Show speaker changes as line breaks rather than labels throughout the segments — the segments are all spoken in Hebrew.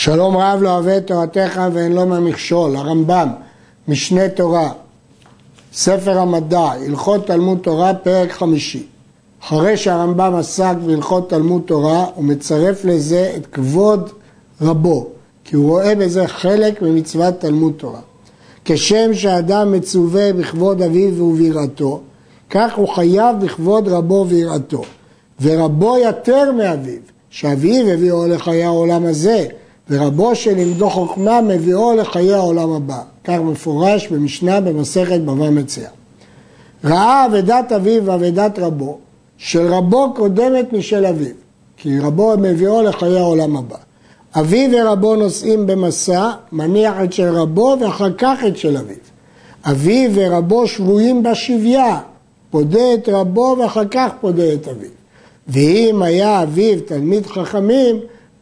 שלום רב לא אוהב את תורתך ואין לו מהמכשול, הרמב"ם, משנה תורה, ספר המדע, הלכות תלמוד תורה, פרק חמישי. אחרי שהרמב"ם עסק בהלכות תלמוד תורה, הוא מצרף לזה את כבוד רבו, כי הוא רואה בזה חלק ממצוות תלמוד תורה. כשם שאדם מצווה בכבוד אביו וביראתו, כך הוא חייב בכבוד רבו ויראתו. ורבו יותר מאביו, שאביו הביאו לחיי העולם הזה, ורבו שלימדו חוכמה מביאו לחיי העולם הבא. כך מפורש במשנה במסכת בבא מציע. ראה אבדת אביו ואבדת רבו, של רבו קודמת משל אביו, כי רבו מביאו לחיי העולם הבא. אביו ורבו נוסעים במסע, מניח את של רבו ואחר כך את של אביו. אביו ורבו שבויים בשביה, פודה את רבו ואחר כך פודה את אביו. ואם היה אביו תלמיד חכמים,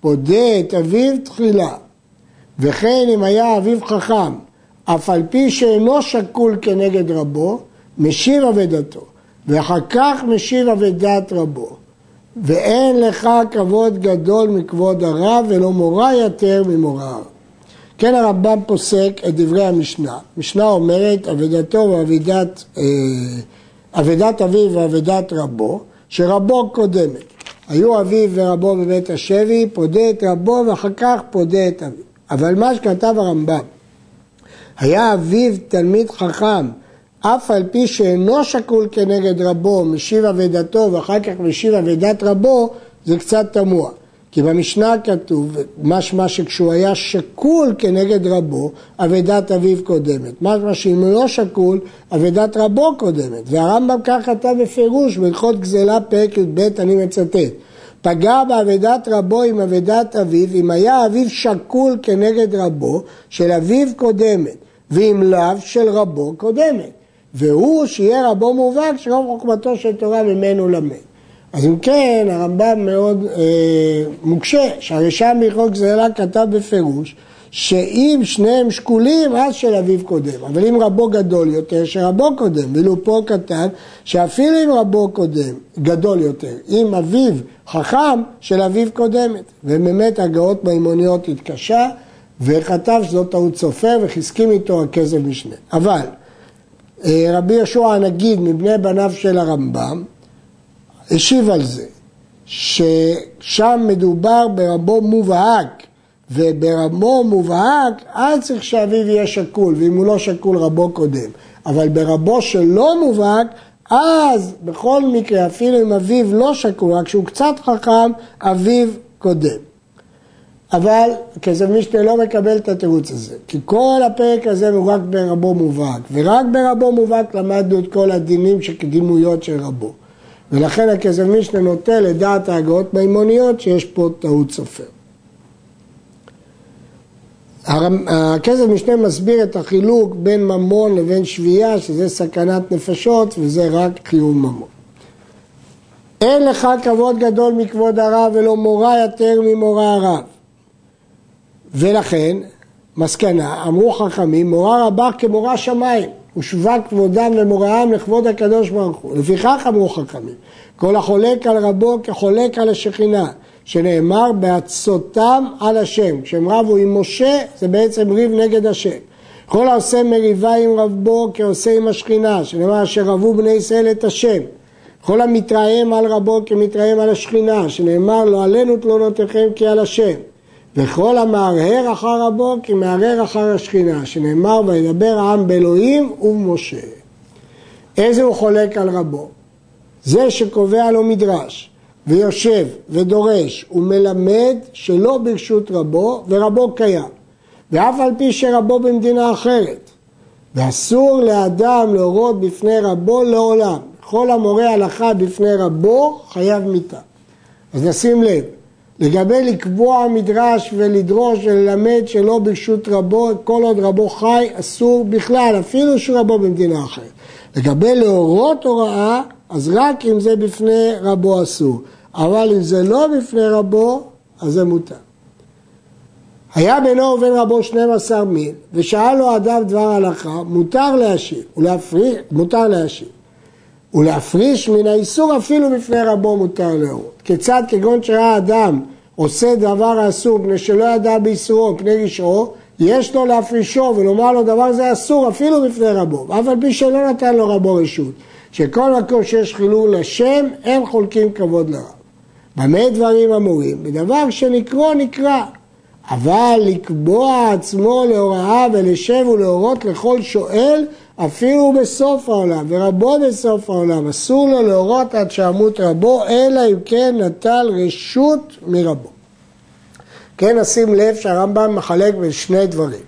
פודה את אביו תחילה. וכן אם היה אביו חכם, אף על פי שאינו שקול כנגד רבו, משיב אבדתו, ואחר כך משיב אבדת רבו. ואין לך כבוד גדול מכבוד הרב, ולא מורה יותר ממורה. כן הרמב"ם פוסק את דברי המשנה. המשנה אומרת אבדתו ואבדת, אה, אביו ואבדת רבו, שרבו קודמת. היו אביו ורבו בבית השבי, פודה את רבו ואחר כך פודה את אביו. אבל מה שכתב הרמב"ם, היה אביו תלמיד חכם, אף על פי שאינו שקול כנגד רבו, משיב אבדתו ואחר כך משיב אבדת רבו, זה קצת תמוה. כי במשנה כתוב, משמע שכשהוא היה שקול כנגד רבו, אבדת אביו קודמת. משמע שאם הוא לא שקול, אבדת רבו קודמת. והרמב"ם כך כתב בפירוש, בהלכות גזלה פרק י"ב, אני מצטט. פגע באבדת רבו עם אבדת אביו, אם היה אביו שקול כנגד רבו, של אביו קודמת, ואם לאו, של רבו קודמת. והוא שיהיה רבו מובהק, שרוב חוכמתו של תורה ממנו למד. אז אם כן, הרמב"ם מאוד אה, מוקשה, שהרי שם בהלכות גזירה כתב בפירוש שאם שניהם שקולים, אז של אביו קודם. אבל אם רבו גדול יותר, שרבו קודם. ואילו פה כתב שאפילו אם רבו קודם, גדול יותר, אם אביו חכם, של אביו קודמת. ובאמת הגאות מימוניות התקשה, וכתב שזאת טעות סופר, והסכים איתו הכסף משנה. אבל אה, רבי יהושע הנגיד מבני בניו של הרמב"ם, השיב על זה, ששם מדובר ברבו מובהק, וברבו מובהק, אז צריך שאביו יהיה שקול, ואם הוא לא שקול רבו קודם. אבל ברבו שלא מובהק, אז בכל מקרה, אפילו אם אביו לא שקול, רק שהוא קצת חכם, אביו קודם. אבל כסף משנה לא מקבל את התירוץ הזה, כי כל הפרק הזה הוא רק ברבו מובהק, ורק ברבו מובהק למדנו את כל הדינים של קדימויות של רבו. ולכן הכסף משנה נוטה לדעת ההגאות מימוניות שיש פה טעות סופר. הכסף משנה מסביר את החילוק בין ממון לבין שבייה, שזה סכנת נפשות וזה רק חיוב ממון. אין לך כבוד גדול מכבוד הרב ולא מורה יותר ממורה הרב. ולכן, מסקנה, אמרו חכמים, מורה רבה כמורה שמיים. ושווה כבודם ומוראם לכבוד הקדוש ברוך הוא. לפיכך אמרו חכמים, כל החולק על רבו כחולק על השכינה, שנאמר בעצותם על השם. כשהם רבו עם משה, זה בעצם ריב נגד השם. כל העושה מריבה עם רבו כעושה עם השכינה, שנאמר אשר רבו בני ישראל את השם. כל המתרעם על רבו כמתרעם על השכינה, שנאמר לא עלינו תלונותיכם כי על השם. וכל המהרהר אחר רבו כי מהרהר אחר השכינה, שנאמר וידבר העם באלוהים ובמשה. איזה הוא חולק על רבו? זה שקובע לו מדרש ויושב ודורש ומלמד שלא ברשות רבו ורבו קיים ואף על פי שרבו במדינה אחרת ואסור לאדם להורות בפני רבו לעולם כל המורה הלכה בפני רבו חייב מיתה אז נשים לב לגבי לקבוע מדרש ולדרוש וללמד שלא ברשות רבו, כל עוד רבו חי, אסור בכלל, אפילו שרבו במדינה אחרת. לגבי להורות הוראה, אז רק אם זה בפני רבו אסור. אבל אם זה לא בפני רבו, אז זה מותר. היה בינו ובין רבו 12 מיל, ושאל לו אדם דבר הלכה, מותר להשיב, ולהפריש, מותר להשיב. ולהפריש מן האיסור אפילו בפני רבו מותר להורות. כיצד כגון שראה אדם עושה דבר אסור מפני שלא ידע באיסורו מפני רשעו, יש לו להפרישו ולומר לו דבר זה אסור אפילו בפני רבו, אף על פי שלא נתן לו רבו רשות, שכל מקום שיש חילול לשם אין חולקים כבוד לרב. במה דברים אמורים? בדבר שנקרו נקרא, אבל לקבוע עצמו להוראה ולשב ולהורות לכל שואל אפילו בסוף העולם, ורבו בסוף העולם, אסור לו להורות עד שעמות רבו, אלא אם כן נטל רשות מרבו. כן נשים לב שהרמב"ם מחלק בין שני דברים.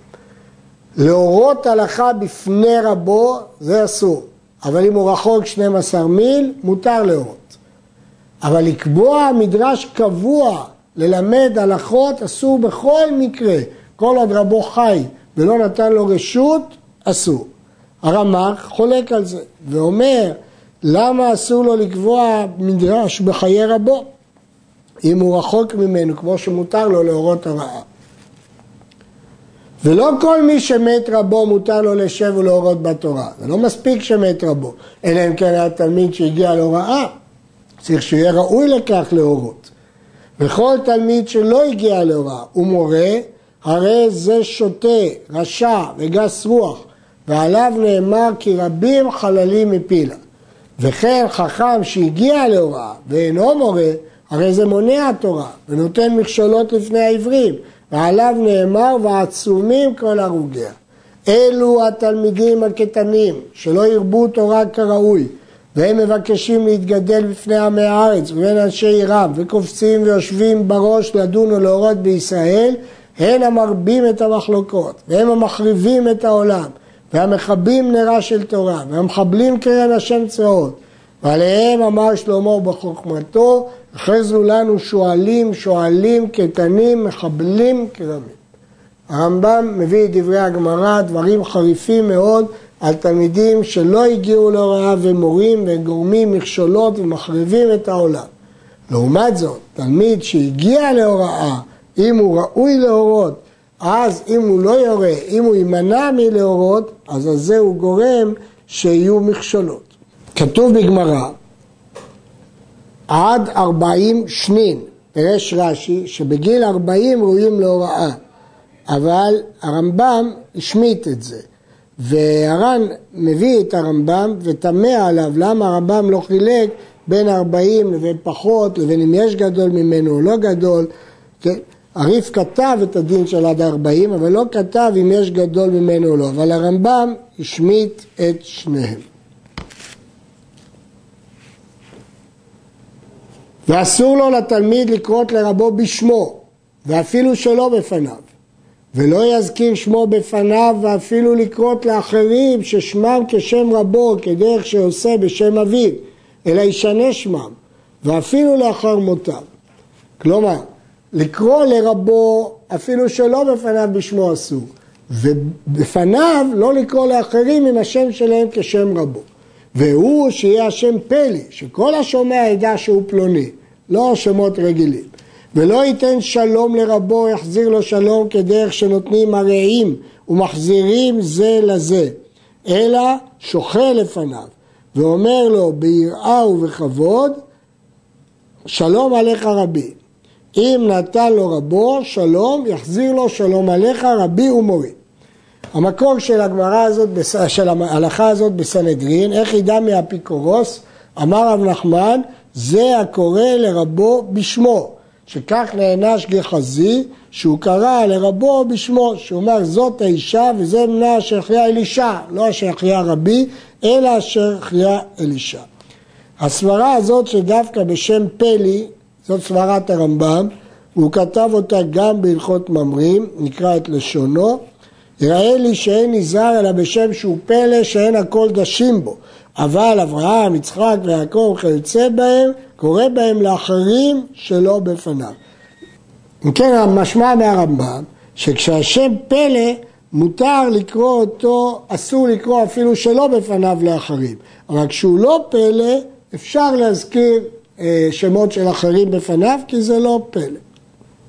להורות הלכה בפני רבו זה אסור, אבל אם הוא רחוק 12 מיל מותר להורות. אבל לקבוע מדרש קבוע ללמד הלכות אסור בכל מקרה, כל עוד רבו חי ולא נתן לו רשות, אסור. הרמ"ח חולק על זה ואומר למה אסור לו לקבוע מדרש בחיי רבו אם הוא רחוק ממנו כמו שמותר לו להורות הרעה. ולא כל מי שמת רבו מותר לו לשב ולהורות בתורה, זה לא מספיק שמת רבו, אלא אם כן היה תלמיד שהגיע להוראה, צריך שיהיה ראוי לכך להורות. וכל תלמיד שלא הגיע להוראה הוא מורה, הרי זה שוטה, רשע וגס רוח, ועליו נאמר כי רבים חללים מפילה. וכן חכם שהגיע להוראה ואינו מורה, הרי זה מונע תורה ונותן מכשולות לפני העברים, ועליו נאמר ועצומים כל הרוגיה. אלו התלמידים הקטנים שלא ירבו תורה כראוי והם מבקשים להתגדל בפני עמי הארץ ובין אנשי עירם וקופצים ויושבים בראש לדון ולהורות בישראל הם המרבים את המחלוקות והם המחריבים את העולם והמכבים נרה של תורה, והמחבלים קרן השם צבאות. ועליהם אמר שלמה בחוכמתו, אחזו לנו שועלים, שועלים, קטנים, מחבלים, כרמים. הרמב"ם מביא את דברי הגמרא, דברים חריפים מאוד על תלמידים שלא הגיעו להוראה ומורים וגורמים מכשולות ומחריבים את העולם. לעומת זאת, תלמיד שהגיע להוראה, אם הוא ראוי להורות אז אם הוא לא יורה, אם הוא יימנע מלהורות, אז על זה הוא גורם שיהיו מכשולות. כתוב בגמרא, עד ארבעים שנין, פירש רש"י, שבגיל ארבעים ראויים להוראה, אבל הרמב"ם השמיט את זה. והר"ן מביא את הרמב"ם ותמה עליו למה הרמב"ם לא חילק בין ארבעים לבין פחות, לבין אם יש גדול ממנו או לא גדול. כן? הריף כתב את הדין של עד הארבעים, אבל לא כתב אם יש גדול ממנו או לא. אבל הרמב"ם השמיט את שניהם. ואסור לו לתלמיד לקרות לרבו בשמו, ואפילו שלא בפניו. ולא יזכיר שמו בפניו ואפילו לקרות לאחרים ששמם כשם רבו כדרך שעושה בשם אביו, אלא ישנה שמם, ואפילו לאחר מותם. כלומר, לקרוא לרבו אפילו שלא בפניו בשמו אסור, ובפניו לא לקרוא לאחרים עם השם שלהם כשם רבו. והוא שיהיה השם פלא, שכל השומע ידע שהוא פלוני, לא שמות רגילים. ולא ייתן שלום לרבו, יחזיר לו שלום כדרך שנותנים הרעים ומחזירים זה לזה, אלא שוחה לפניו ואומר לו ביראה ובכבוד, שלום עליך רבי. אם נתן לו רבו שלום, יחזיר לו שלום עליך רבי ומורי. המקור של הגמרא הזאת, של ההלכה הזאת בסנהדרין, איך ידע מהאפיקורוס, אמר רב נחמן, זה הקורא לרבו בשמו, שכך נענש גחזי, שהוא קרא לרבו בשמו, שהוא אומר זאת האישה וזה בנה אשר חיה אלישע, לא אשר חיה רבי, אלא אשר חיה אלישע. הסברה הזאת שדווקא בשם פלי, זאת סברת הרמב"ם, והוא כתב אותה גם בהלכות ממרים, נקרא את לשונו, יראה לי שאין נזהר אלא בשם שהוא פלא שאין הכל דשים בו, אבל אברהם, יצחק ויעקב וכיוצא בהם, קורא בהם לאחרים שלא בפניו. אם כן, המשמע מהרמב"ם, שכשהשם פלא, מותר לקרוא אותו, אסור לקרוא אפילו שלא בפניו לאחרים. אבל כשהוא לא פלא, אפשר להזכיר שמות של אחרים בפניו, כי זה לא פלא.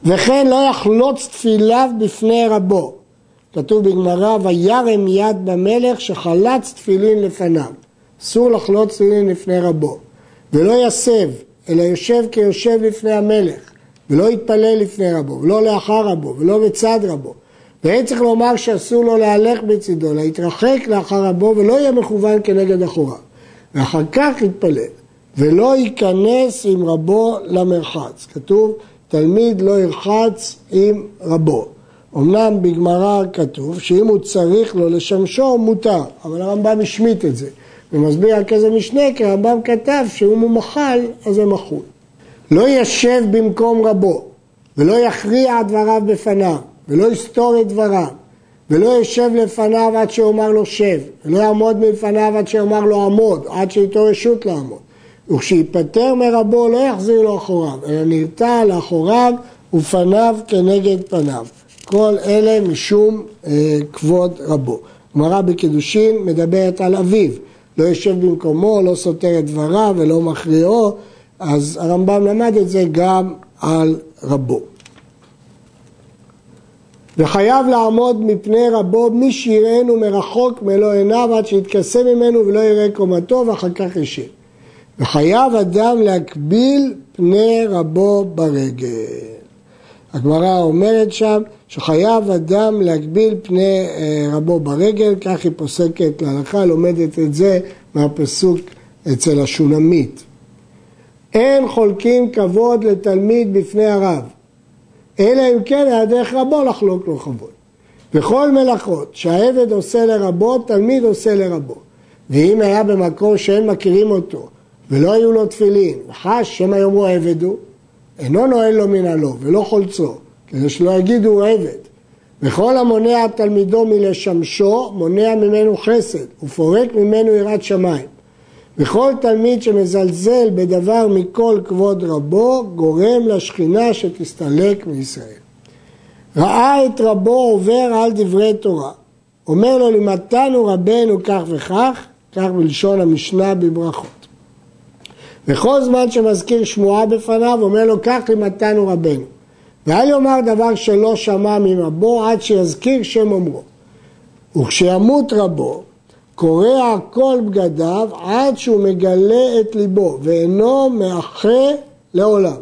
וכן לא יחלוץ תפיליו בפני רבו. כתוב בגמרא, וירם יד במלך שחלץ תפילין לפניו. אסור לחלוץ תפילין לפני רבו. ולא יסב, אלא יושב כיושב לפני המלך. ולא יתפלל לפני רבו, ולא לאחר רבו, ולא בצד רבו. ואין צריך לומר שאסור לו להלך בצדו, להתרחק לאחר רבו ולא יהיה מכוון כנגד אחוריו. ואחר כך יתפלל, ולא ייכנס עם רבו למרחץ. כתוב, תלמיד לא ירחץ עם רבו. אמנם בגמרא כתוב שאם הוא צריך לו לשמשו מותר, אבל הרמב"ם השמיט את זה ומסביר על כזה משנה כי הרמב"ם כתב שאם הוא מחל אז זה מחול. לא ישב במקום רבו ולא יכריע דבריו בפניו ולא יסתור את דבריו ולא יושב לפניו עד שיאמר לו שב ולא יעמוד מלפניו עד שיאמר לו עמוד עד שייתו רשות לעמוד וכשיפטר מרבו לא יחזיר לו אחוריו אלא נרתע לאחוריו ופניו כנגד פניו כל אלה משום אה, כבוד רבו. גמרא בקידושין מדברת על אביו, לא יושב במקומו, לא סותר את דבריו ולא מכריעו, אז הרמב"ם למד את זה גם על רבו. וחייב לעמוד מפני רבו מי שיראנו מרחוק מלוא עיניו עד שיתכסה ממנו ולא יראה קומתו ואחר כך ישב. וחייב אדם להקביל פני רבו ברגל. הגמרא אומרת שם שחייב אדם להגביל פני אה, רבו ברגל, כך היא פוסקת להלכה, לומדת את זה מהפסוק אצל השונמית. אין חולקים כבוד לתלמיד בפני הרב, אלא אם כן היה דרך רבו לחלוק לו כבוד. וכל מלאכות שהעבד עושה לרבו, תלמיד עושה לרבו. ואם היה במקום שאין מכירים אותו, ולא היו לו תפילין, וחש שמא יאמרו עבד הוא, אינו נועל לו מנהלו ולא חולצו, כדי שלא יגידו הוא עבד. וכל המונע תלמידו מלשמשו, מונע ממנו חסד, ופורק ממנו יראת שמיים. וכל תלמיד שמזלזל בדבר מכל כבוד רבו, גורם לשכינה שתסתלק מישראל. ראה את רבו עובר על דברי תורה. אומר לו, לימדתנו רבנו כך וכך, כך בלשון המשנה בברכות. וכל זמן שמזכיר שמועה בפניו, אומר לו, כך לימדתנו רבנו. ואל יאמר דבר שלא שמע מרבו עד שיזכיר שם אומרו. וכשימות רבו, קורע כל בגדיו עד שהוא מגלה את ליבו, ואינו מאחה לעולם.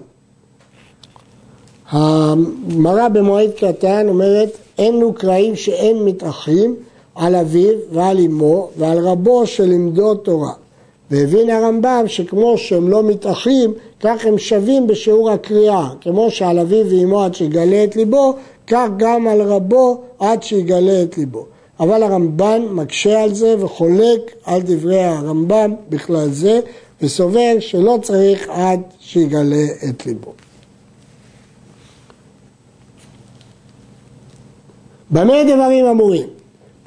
הגמרא במועד קטן אומרת, אין קרעים שאין מתאחים על אביו ועל אמו ועל רבו שלימדו תורה. והבין הרמב"ם שכמו שהם לא מתאחים, כך הם שווים בשיעור הקריאה. כמו שעל אביו ואמו עד שיגלה את ליבו, כך גם על רבו עד שיגלה את ליבו. אבל הרמב"ן מקשה על זה וחולק על דברי הרמב"ם בכלל זה, וסובר שלא צריך עד שיגלה את ליבו. במה דברים אמורים?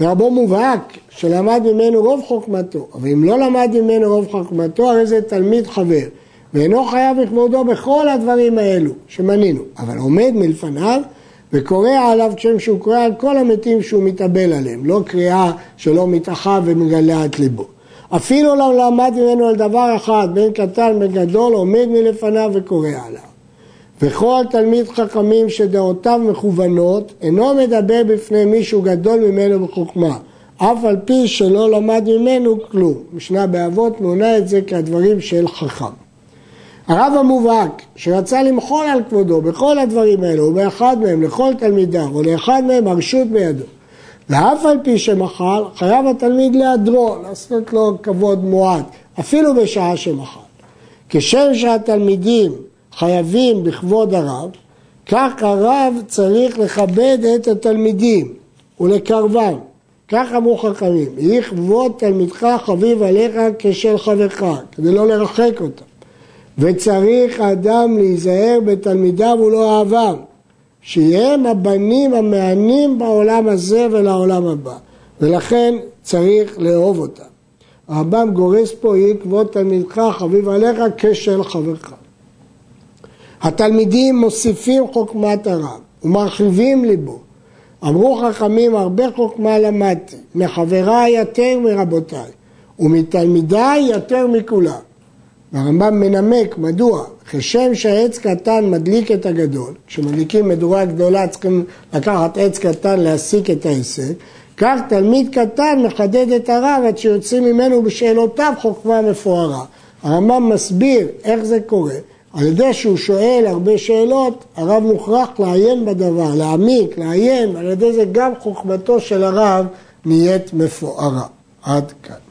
ורבו מובהק שלמד ממנו רוב חוכמתו, אבל אם לא למד ממנו רוב חוכמתו, הרי זה תלמיד חבר, ואינו חייב לכבודו בכל הדברים האלו שמנינו, אבל עומד מלפניו וקורא עליו כשם שהוא קורא על כל המתים שהוא מתאבל עליהם, לא קריאה שלא מתאחה ומגלה את ליבו. אפילו לא למד ממנו על דבר אחד, בין קטן בין גדול, עומד מלפניו וקורא עליו. וכל תלמיד חכמים שדעותיו מכוונות, אינו מדבר בפני מישהו גדול ממנו בחוכמה, אף על פי שלא למד ממנו כלום. משנה באבות מונה את זה כהדברים של חכם. הרב המובהק, שרצה למחול על כבודו בכל הדברים האלו, ובאחד מהם לכל תלמידיו, או לאחד מהם הרשות בידו, ואף על פי שמחל, חייב התלמיד להדרו, לעשות לו כבוד מועט, אפילו בשעה שמחל. כשם שהתלמידים חייבים בכבוד הרב, כך הרב צריך לכבד את התלמידים ולקרבם. כך אמרו חכמים, יהי כבוד תלמידך חביב עליך כשל חברך, כדי לא לרחק אותם. וצריך האדם להיזהר בתלמידיו ולא אהבם, שיהם הבנים המענים בעולם הזה ולעולם הבא, ולכן צריך לאהוב אותם. הרמב"ם גורס פה, יהי כבוד תלמידך חביב עליך כשל חברך. התלמידים מוסיפים חוכמת הרב ומרחיבים ליבו. אמרו חכמים, הרבה חוכמה למדתי, מחבריי יותר מרבותיי, ומתלמידיי יותר מכולם. והרמב"ם מנמק מדוע, כשם שהעץ קטן מדליק את הגדול, כשמדליקים מדורה גדולה צריכים לקחת עץ קטן להסיק את ההישג, כך תלמיד קטן מחדד את הרב עד שיוצאים ממנו בשאלותיו חוכמה מפוארה. הרמב"ם מסביר איך זה קורה, על ידי שהוא שואל הרבה שאלות, הרב מוכרח לעיין בדבר, להעמיק, לעיין, על ידי זה גם חוכמתו של הרב נהיית מפוארה. עד כאן.